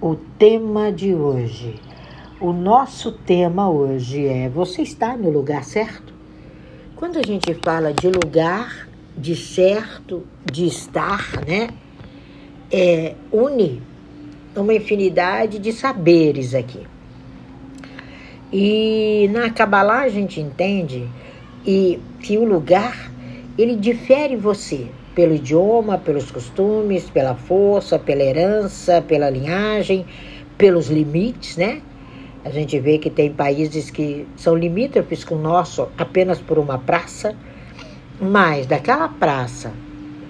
o tema de hoje. O nosso tema hoje é: Você está no lugar certo? Quando a gente fala de lugar, de certo, de estar, né? É, une uma infinidade de saberes aqui. E na Kabbalah a gente entende e que o lugar ele difere você pelo idioma, pelos costumes, pela força, pela herança, pela linhagem, pelos limites, né? A gente vê que tem países que são limítrofes com o nosso apenas por uma praça, mas daquela praça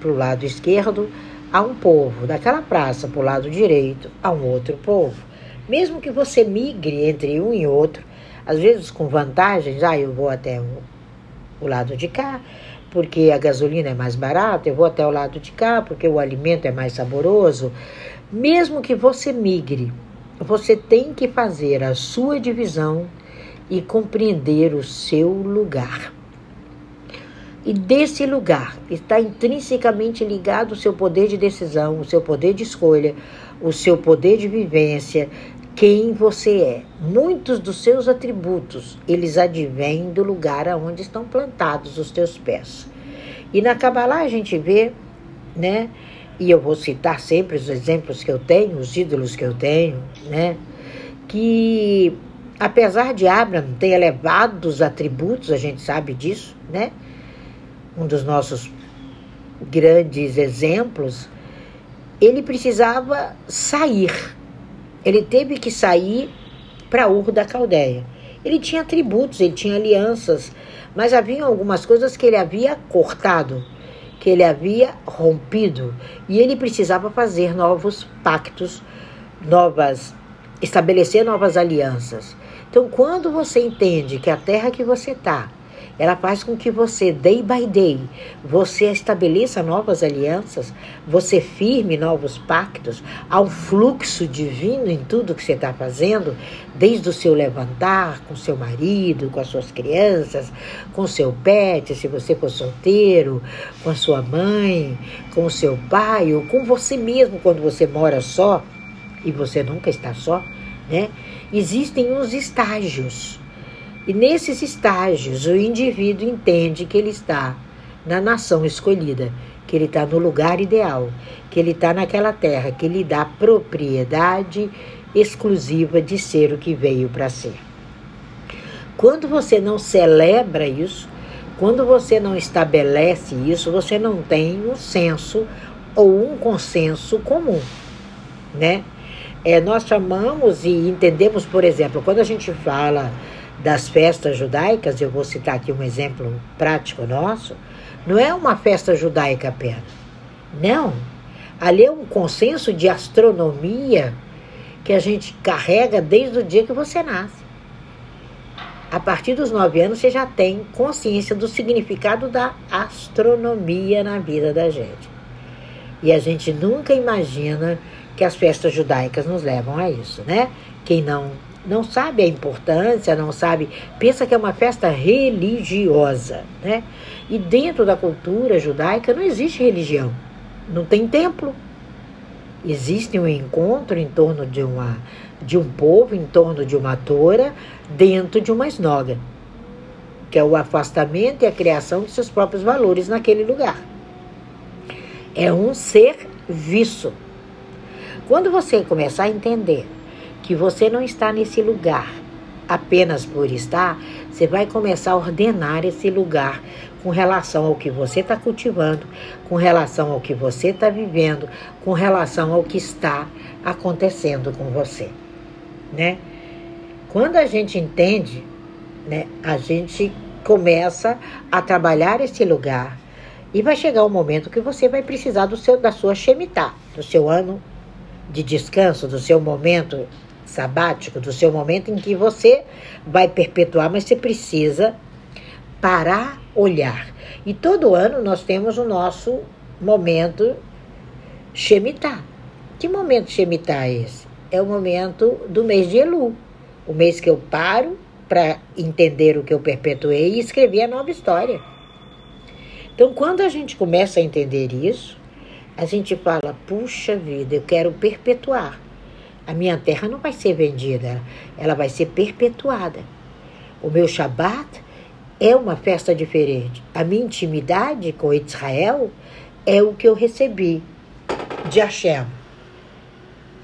para o lado esquerdo há um povo, daquela praça para o lado direito há um outro povo. Mesmo que você migre entre um e outro, às vezes com vantagens, ah, eu vou até o, o lado de cá, porque a gasolina é mais barata, eu vou até o lado de cá, porque o alimento é mais saboroso. Mesmo que você migre, você tem que fazer a sua divisão e compreender o seu lugar. E desse lugar está intrinsecamente ligado o seu poder de decisão, o seu poder de escolha, o seu poder de vivência, quem você é. Muitos dos seus atributos, eles advêm do lugar aonde estão plantados os teus pés. E na Kabbalah a gente vê, né? E eu vou citar sempre os exemplos que eu tenho, os ídolos que eu tenho, né? Que apesar de Abraão ter elevados atributos, a gente sabe disso, né? Um dos nossos grandes exemplos, ele precisava sair ele teve que sair para Ur da Caldeia. Ele tinha tributos, ele tinha alianças, mas havia algumas coisas que ele havia cortado, que ele havia rompido, e ele precisava fazer novos pactos, novas estabelecer novas alianças. Então, quando você entende que a terra que você está ela faz com que você, day by day, você estabeleça novas alianças, você firme novos pactos, há um fluxo divino em tudo que você está fazendo, desde o seu levantar com seu marido, com as suas crianças, com seu pet, se você for solteiro, com a sua mãe, com o seu pai, ou com você mesmo quando você mora só, e você nunca está só, né? Existem uns estágios e nesses estágios, o indivíduo entende que ele está na nação escolhida, que ele está no lugar ideal, que ele está naquela terra que lhe dá propriedade exclusiva de ser o que veio para ser. Quando você não celebra isso, quando você não estabelece isso, você não tem um senso ou um consenso comum, né? É, nós chamamos e entendemos, por exemplo, quando a gente fala das festas judaicas, eu vou citar aqui um exemplo prático nosso, não é uma festa judaica apenas. Não. Ali é um consenso de astronomia que a gente carrega desde o dia que você nasce. A partir dos nove anos, você já tem consciência do significado da astronomia na vida da gente. E a gente nunca imagina que as festas judaicas nos levam a isso, né? Quem não não sabe a importância, não sabe, pensa que é uma festa religiosa, né? E dentro da cultura judaica não existe religião, não tem templo. Existe um encontro em torno de uma de um povo, em torno de uma tora, dentro de uma esnoga, que é o afastamento e a criação de seus próprios valores naquele lugar. É um serviço. Quando você começar a entender que você não está nesse lugar apenas por estar, você vai começar a ordenar esse lugar com relação ao que você está cultivando, com relação ao que você está vivendo, com relação ao que está acontecendo com você, né? Quando a gente entende, né, a gente começa a trabalhar esse lugar e vai chegar o um momento que você vai precisar do seu da sua Shemitah, do seu ano de descanso, do seu momento sabático, do seu momento em que você vai perpetuar, mas você precisa parar, olhar. E todo ano nós temos o nosso momento Shemitah. Que momento Shemitah é esse? É o momento do mês de Elu, o mês que eu paro para entender o que eu perpetuei e escrever a nova história. Então, quando a gente começa a entender isso, a gente fala: puxa vida, eu quero perpetuar A minha terra não vai ser vendida, ela vai ser perpetuada. O meu Shabat é uma festa diferente. A minha intimidade com Israel é o que eu recebi de Hashem.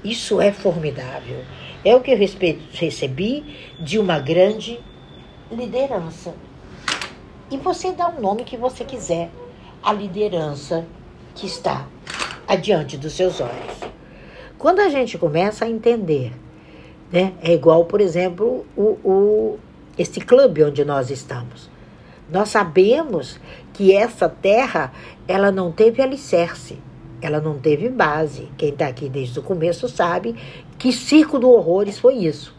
Isso é formidável. É o que eu recebi de uma grande liderança. E você dá o nome que você quiser à liderança que está adiante dos seus olhos. Quando a gente começa a entender, né, é igual, por exemplo, o, o, esse clube onde nós estamos. Nós sabemos que essa terra ela não teve alicerce, ela não teve base. Quem está aqui desde o começo sabe que circo do horrores foi isso.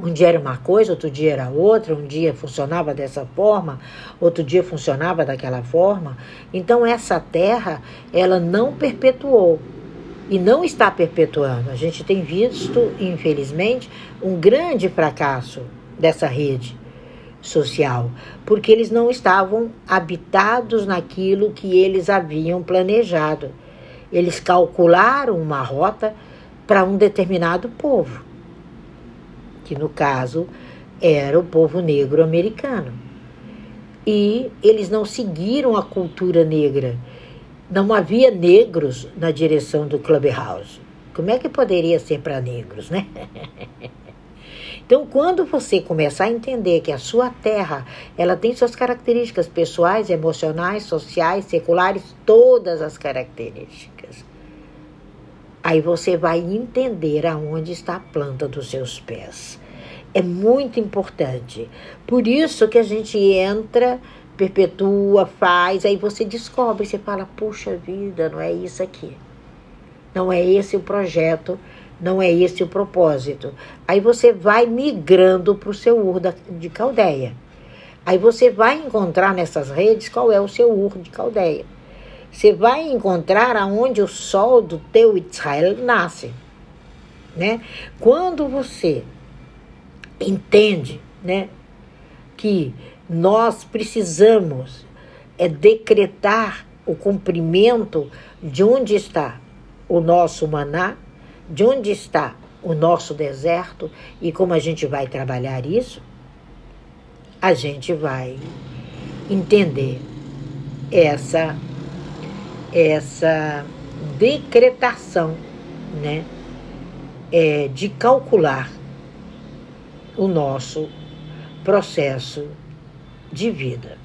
Um dia era uma coisa, outro dia era outra, um dia funcionava dessa forma, outro dia funcionava daquela forma. Então essa terra, ela não perpetuou e não está perpetuando. A gente tem visto, infelizmente, um grande fracasso dessa rede social, porque eles não estavam habitados naquilo que eles haviam planejado. Eles calcularam uma rota para um determinado povo, que no caso era o povo negro americano. E eles não seguiram a cultura negra. Não havia negros na direção do Clubhouse. Como é que poderia ser para negros, né? Então, quando você começar a entender que a sua terra, ela tem suas características pessoais, emocionais, sociais, seculares, todas as características. Aí você vai entender aonde está a planta dos seus pés. É muito importante. Por isso que a gente entra, perpetua, faz, aí você descobre, você fala: "Puxa vida, não é isso aqui". Não é esse o projeto não é esse o propósito. Aí você vai migrando para o seu Ur de Caldeia. Aí você vai encontrar nessas redes qual é o seu Ur de Caldeia. Você vai encontrar aonde o sol do teu Israel nasce. Né? Quando você entende né, que nós precisamos é decretar o cumprimento de onde está o nosso maná, de onde está o nosso deserto e como a gente vai trabalhar isso, a gente vai entender essa essa decretação, né, é, de calcular o nosso processo de vida.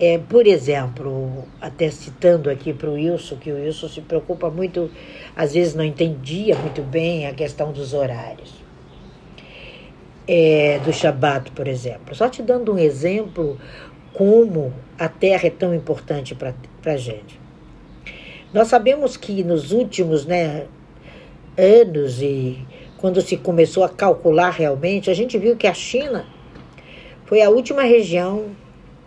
É, por exemplo, até citando aqui para o Wilson, que o Wilson se preocupa muito, às vezes não entendia muito bem a questão dos horários. É, do Shabat, por exemplo. Só te dando um exemplo como a terra é tão importante para a gente. Nós sabemos que nos últimos né, anos e quando se começou a calcular realmente, a gente viu que a China foi a última região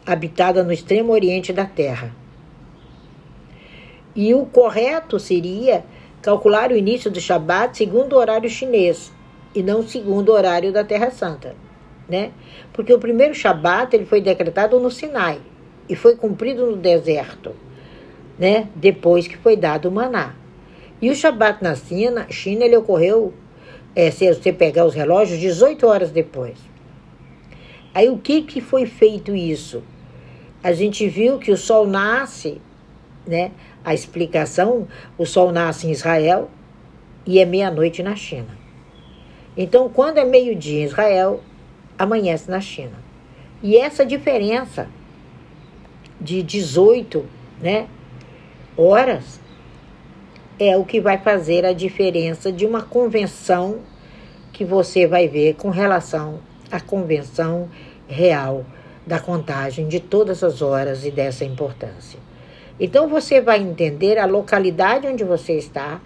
habitada no extremo oriente da Terra. E o correto seria calcular o início do Shabat segundo o horário chinês e não segundo o horário da Terra Santa, né? Porque o primeiro Shabat ele foi decretado no Sinai e foi cumprido no deserto, né? Depois que foi dado o maná. E o Shabat na China, China ele ocorreu, é, se você pegar os relógios, 18 horas depois. Aí o que, que foi feito isso? a gente viu que o sol nasce, né? A explicação, o sol nasce em Israel e é meia-noite na China. Então, quando é meio-dia em Israel, amanhece na China. E essa diferença de 18, né, horas é o que vai fazer a diferença de uma convenção que você vai ver com relação à convenção real da contagem de todas as horas e dessa importância. Então você vai entender a localidade onde você está,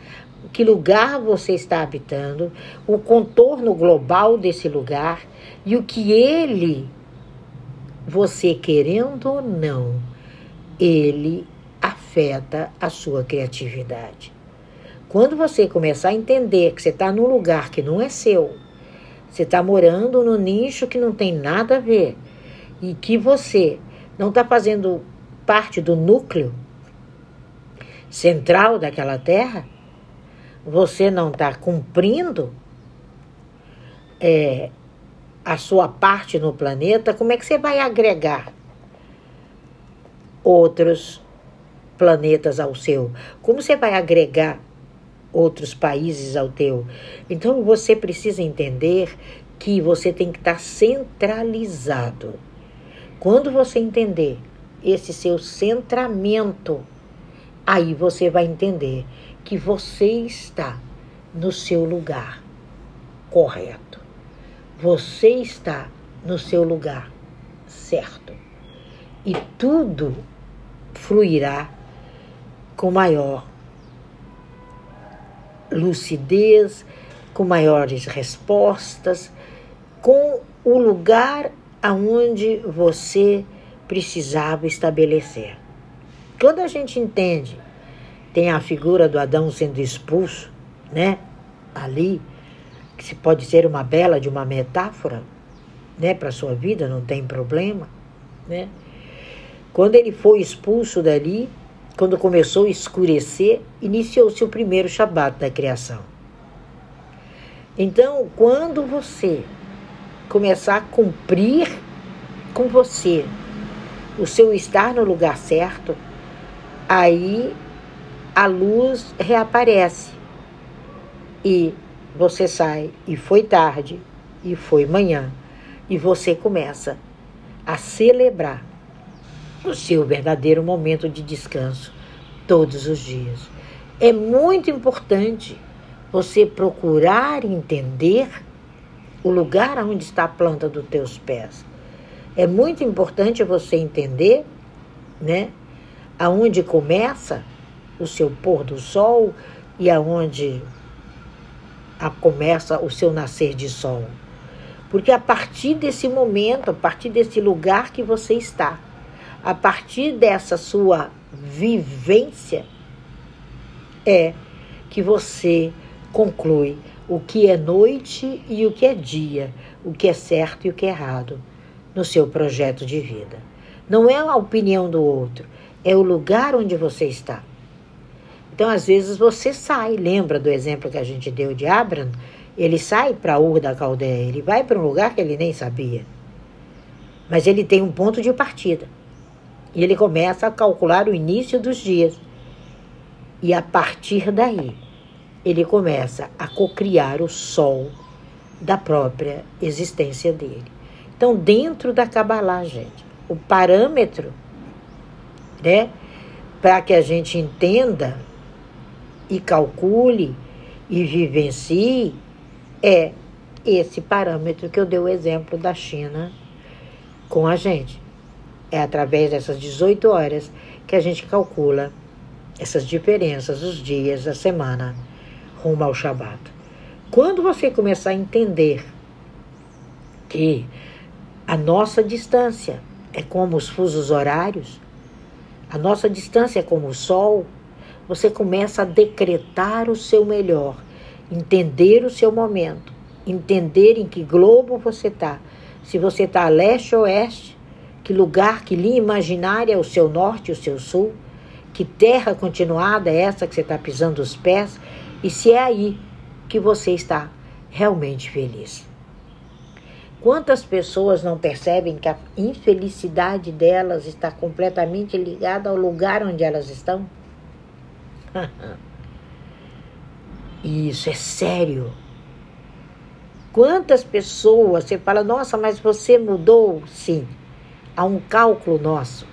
que lugar você está habitando, o contorno global desse lugar e o que ele, você querendo ou não, ele afeta a sua criatividade. Quando você começar a entender que você está num lugar que não é seu, você está morando no nicho que não tem nada a ver e que você não está fazendo parte do núcleo central daquela terra, você não está cumprindo é, a sua parte no planeta, como é que você vai agregar outros planetas ao seu? Como você vai agregar outros países ao teu? Então você precisa entender que você tem que estar centralizado. Quando você entender esse seu centramento, aí você vai entender que você está no seu lugar correto. Você está no seu lugar certo. E tudo fluirá com maior lucidez, com maiores respostas, com o lugar aonde você precisava estabelecer. Quando a gente entende, tem a figura do Adão sendo expulso, né? Ali, que se pode ser uma bela de uma metáfora, né, para sua vida, não tem problema, né? Quando ele foi expulso dali, quando começou a escurecer, iniciou-se o primeiro Shabat da criação. Então, quando você começar a cumprir com você o seu estar no lugar certo, aí a luz reaparece. E você sai e foi tarde e foi manhã. E você começa a celebrar o seu verdadeiro momento de descanso todos os dias. É muito importante você procurar entender o lugar onde está a planta dos teus pés. É muito importante você entender, né, aonde começa o seu pôr do sol e aonde a começa o seu nascer de sol. Porque a partir desse momento, a partir desse lugar que você está, a partir dessa sua vivência, é que você conclui o que é noite e o que é dia, o que é certo e o que é errado no seu projeto de vida. Não é a opinião do outro, é o lugar onde você está. Então, às vezes, você sai, lembra do exemplo que a gente deu de Abraham? Ele sai para Ur da Caldeia, ele vai para um lugar que ele nem sabia. Mas ele tem um ponto de partida. E ele começa a calcular o início dos dias. E a partir daí, ele começa a cocriar o sol da própria existência dele. Então, dentro da Kabbalah, gente, o parâmetro, né, para que a gente entenda e calcule e vivencie é esse parâmetro que eu dei o exemplo da China com a gente. É através dessas 18 horas que a gente calcula essas diferenças dos dias da semana rumo ao Shabat. Quando você começar a entender que a nossa distância é como os fusos horários, a nossa distância é como o Sol, você começa a decretar o seu melhor, entender o seu momento, entender em que globo você está. Se você está a leste ou oeste, que lugar, que linha imaginária é o seu norte, o seu sul, que terra continuada é essa que você está pisando os pés, e se é aí que você está realmente feliz. Quantas pessoas não percebem que a infelicidade delas está completamente ligada ao lugar onde elas estão? Isso é sério. Quantas pessoas você fala, nossa, mas você mudou? Sim, há um cálculo nosso.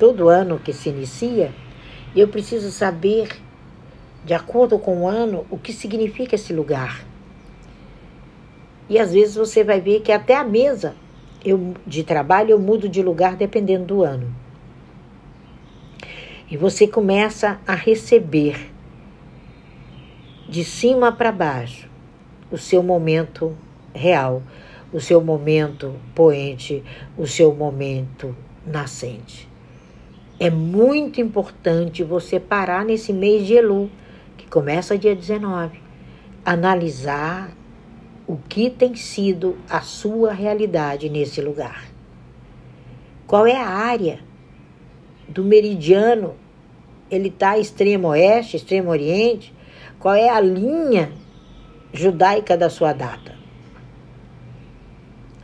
Todo ano que se inicia, eu preciso saber de acordo com o ano, o que significa esse lugar. E às vezes você vai ver que até a mesa eu, de trabalho eu mudo de lugar dependendo do ano. E você começa a receber de cima para baixo o seu momento real, o seu momento poente, o seu momento nascente. É muito importante você parar nesse mês de Elu começa dia 19, analisar o que tem sido a sua realidade nesse lugar. Qual é a área do meridiano? Ele está extremo oeste, extremo oriente? qual é a linha judaica da sua data.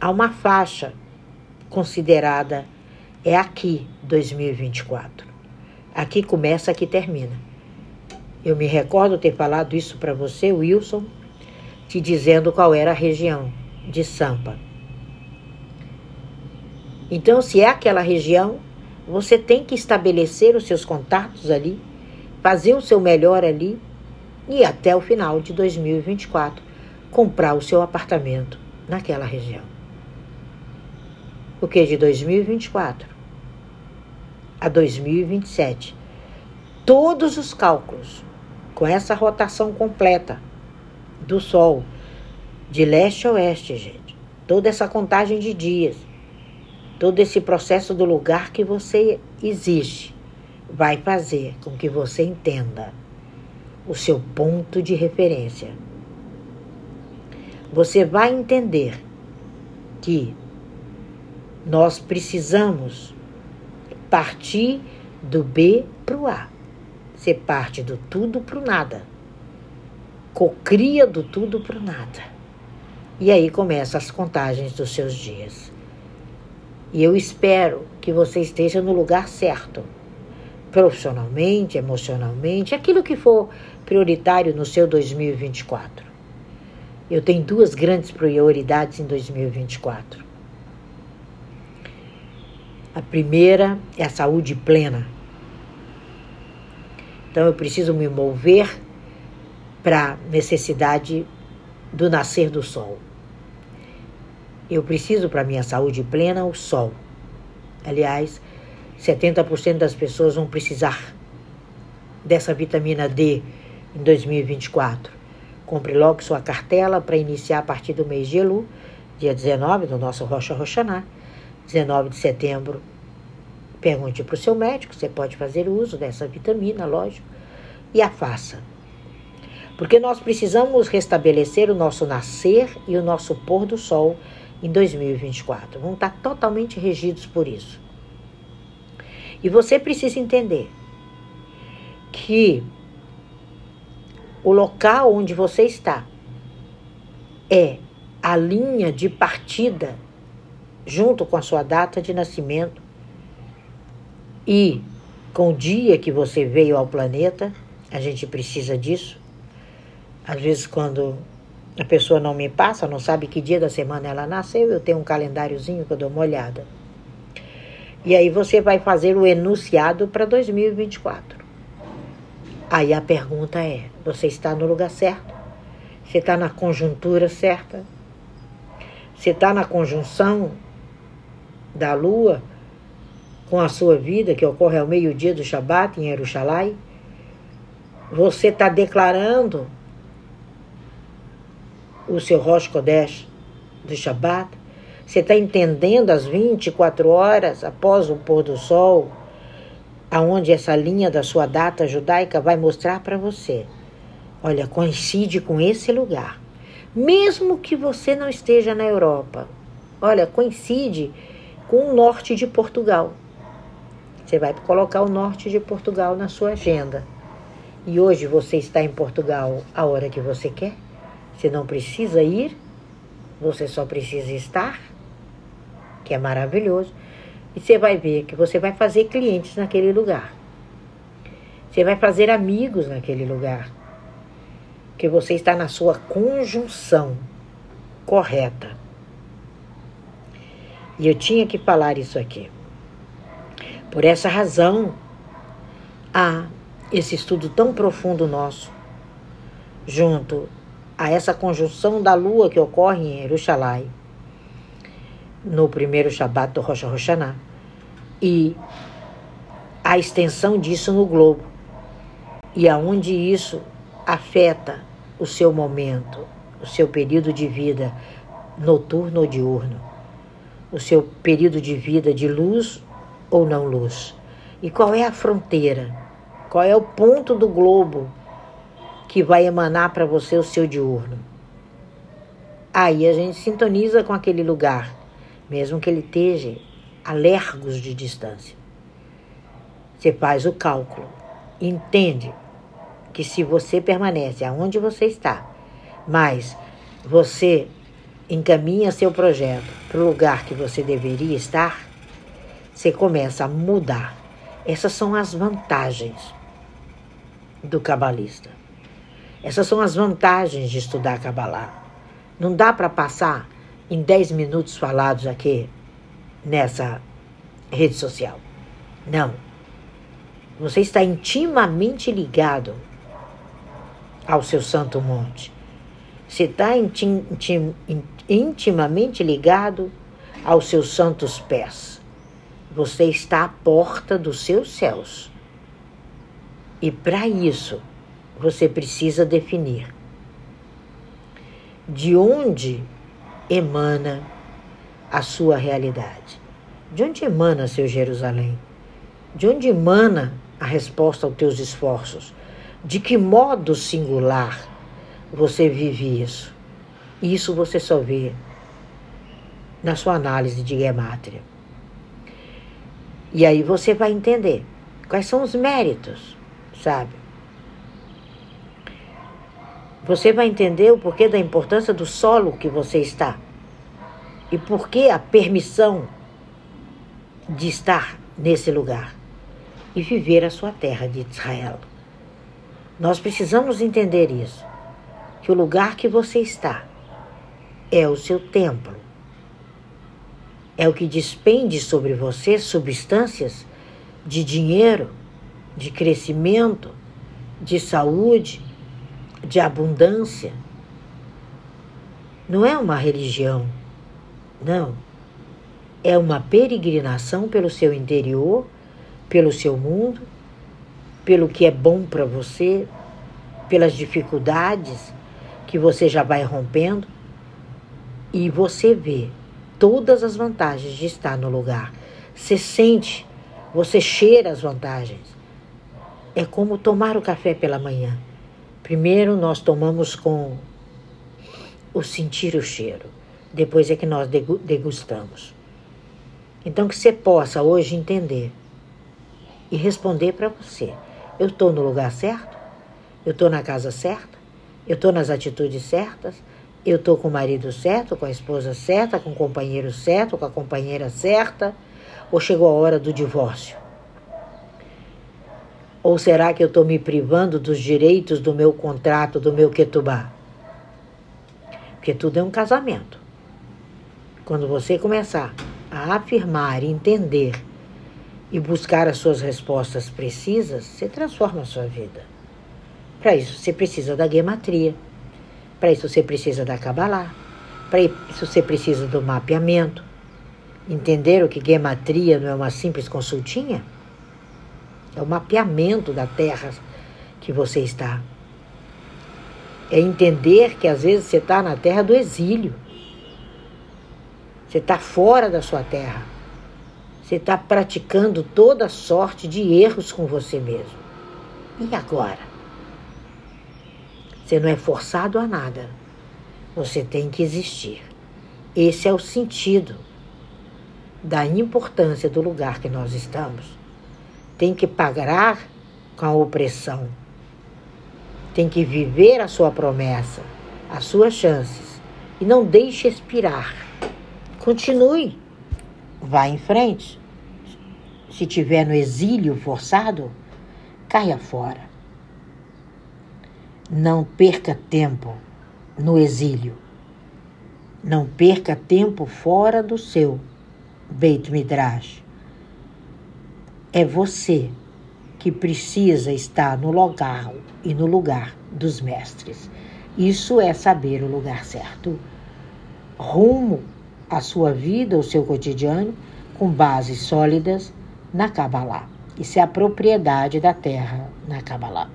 Há uma faixa considerada é aqui 2024. Aqui começa, aqui termina. Eu me recordo ter falado isso para você, Wilson, te dizendo qual era a região de Sampa. Então, se é aquela região, você tem que estabelecer os seus contatos ali, fazer o seu melhor ali e até o final de 2024 comprar o seu apartamento naquela região. Porque de 2024 a 2027, todos os cálculos com essa rotação completa do Sol de leste a oeste, gente, toda essa contagem de dias, todo esse processo do lugar que você existe, vai fazer com que você entenda o seu ponto de referência. Você vai entender que nós precisamos partir do B para o A. Você parte do tudo para o nada. Cocria do tudo para o nada. E aí começam as contagens dos seus dias. E eu espero que você esteja no lugar certo. Profissionalmente, emocionalmente, aquilo que for prioritário no seu 2024. Eu tenho duas grandes prioridades em 2024. A primeira é a saúde plena. Então eu preciso me mover para a necessidade do nascer do sol. Eu preciso para minha saúde plena o sol. Aliás, 70% das pessoas vão precisar dessa vitamina D em 2024. Compre logo sua cartela para iniciar a partir do mês de Elu, dia 19 do nosso Rocha Roxaná, 19 de setembro. Pergunte para o seu médico, você pode fazer uso dessa vitamina, lógico, e a faça. Porque nós precisamos restabelecer o nosso nascer e o nosso pôr do sol em 2024. Vão estar totalmente regidos por isso. E você precisa entender que o local onde você está é a linha de partida junto com a sua data de nascimento e com o dia que você veio ao planeta. A gente precisa disso. Às vezes, quando a pessoa não me passa, não sabe que dia da semana ela nasceu, eu tenho um calendáriozinho que eu dou uma olhada. E aí você vai fazer o enunciado para 2024. Aí a pergunta é: você está no lugar certo? Você está na conjuntura certa? Você está na conjunção da lua com a sua vida, que ocorre ao meio-dia do Shabat em Jerusalém? Você está declarando o seu Rosh Kodesh do Shabat? Você está entendendo as 24 horas após o pôr do sol aonde essa linha da sua data judaica vai mostrar para você. Olha, coincide com esse lugar. Mesmo que você não esteja na Europa, olha, coincide com o norte de Portugal. Você vai colocar o norte de Portugal na sua agenda. E hoje você está em Portugal a hora que você quer. Você não precisa ir, você só precisa estar, que é maravilhoso. E você vai ver que você vai fazer clientes naquele lugar. Você vai fazer amigos naquele lugar. Que você está na sua conjunção correta. E eu tinha que falar isso aqui. Por essa razão, há esse estudo tão profundo nosso, junto a essa conjunção da lua que ocorre em Jerusalém no primeiro Shabat do Rosh Hashanah e a extensão disso no globo e aonde isso afeta o seu momento, o seu período de vida noturno ou diurno, o seu período de vida de luz ou não luz. E qual é a fronteira? Qual é o ponto do globo que vai emanar para você o seu diurno? Aí a gente sintoniza com aquele lugar mesmo que ele esteja a lergos de distância. Você faz o cálculo, entende que se você permanece aonde você está, mas você encaminha seu projeto para o lugar que você deveria estar, você começa a mudar. Essas são as vantagens do cabalista. Essas são as vantagens de estudar Kabbalah. Não dá para passar em 10 minutos falados aqui nessa rede social. Não. Você está intimamente ligado ao seu santo monte. Você está intim, intim, intimamente ligado aos seus santos pés. Você está à porta dos seus céus. E para isso, você precisa definir de onde emana a sua realidade. De onde emana seu Jerusalém? De onde emana a resposta aos teus esforços? De que modo singular você vive isso? Isso você só vê na sua análise de gemátria. E aí você vai entender quais são os méritos, sabe? Você vai entender o porquê da importância do solo que você está e por que a permissão de estar nesse lugar e viver a sua terra de Israel. Nós precisamos entender isso, que o lugar que você está é o seu templo. É o que despende sobre você substâncias de dinheiro, de crescimento, de saúde, de abundância. Não é uma religião, não é uma peregrinação pelo seu interior, pelo seu mundo, pelo que é bom para você, pelas dificuldades que você já vai rompendo. E você vê todas as vantagens de estar no lugar. Você sente, você cheira as vantagens. É como tomar o café pela manhã. Primeiro nós tomamos com o sentir o cheiro, depois é que nós degustamos. Então, que você possa hoje entender e responder para você: eu estou no lugar certo? Eu estou na casa certa? Eu estou nas atitudes certas? Eu estou com o marido certo, com a esposa certa, com o companheiro certo, com a companheira certa? Ou chegou a hora do divórcio? Ou será que eu estou me privando dos direitos do meu contrato, do meu ketubá? Porque tudo é um casamento. Quando você começar a afirmar, entender e buscar as suas respostas precisas, você transforma a sua vida. Para isso você precisa da gematria. Para isso você precisa da Kabbalah. Para isso você precisa do mapeamento. Entender o que gematria não é uma simples consultinha? É o mapeamento da terra que você está. É entender que às vezes você está na terra do exílio. Você está fora da sua terra. Você está praticando toda sorte de erros com você mesmo. E agora? Você não é forçado a nada. Você tem que existir. Esse é o sentido da importância do lugar que nós estamos. Tem que pagar com a opressão. Tem que viver a sua promessa, as suas chances. E não deixe expirar Continue. Vá em frente. Se tiver no exílio forçado, caia fora. Não perca tempo no exílio. Não perca tempo fora do seu Beit Midrash. É você que precisa estar no lugar e no lugar dos mestres. Isso é saber o lugar certo. Rumo a sua vida, o seu cotidiano, com bases sólidas na Kabbalah. Isso é a propriedade da terra na Kabbalah.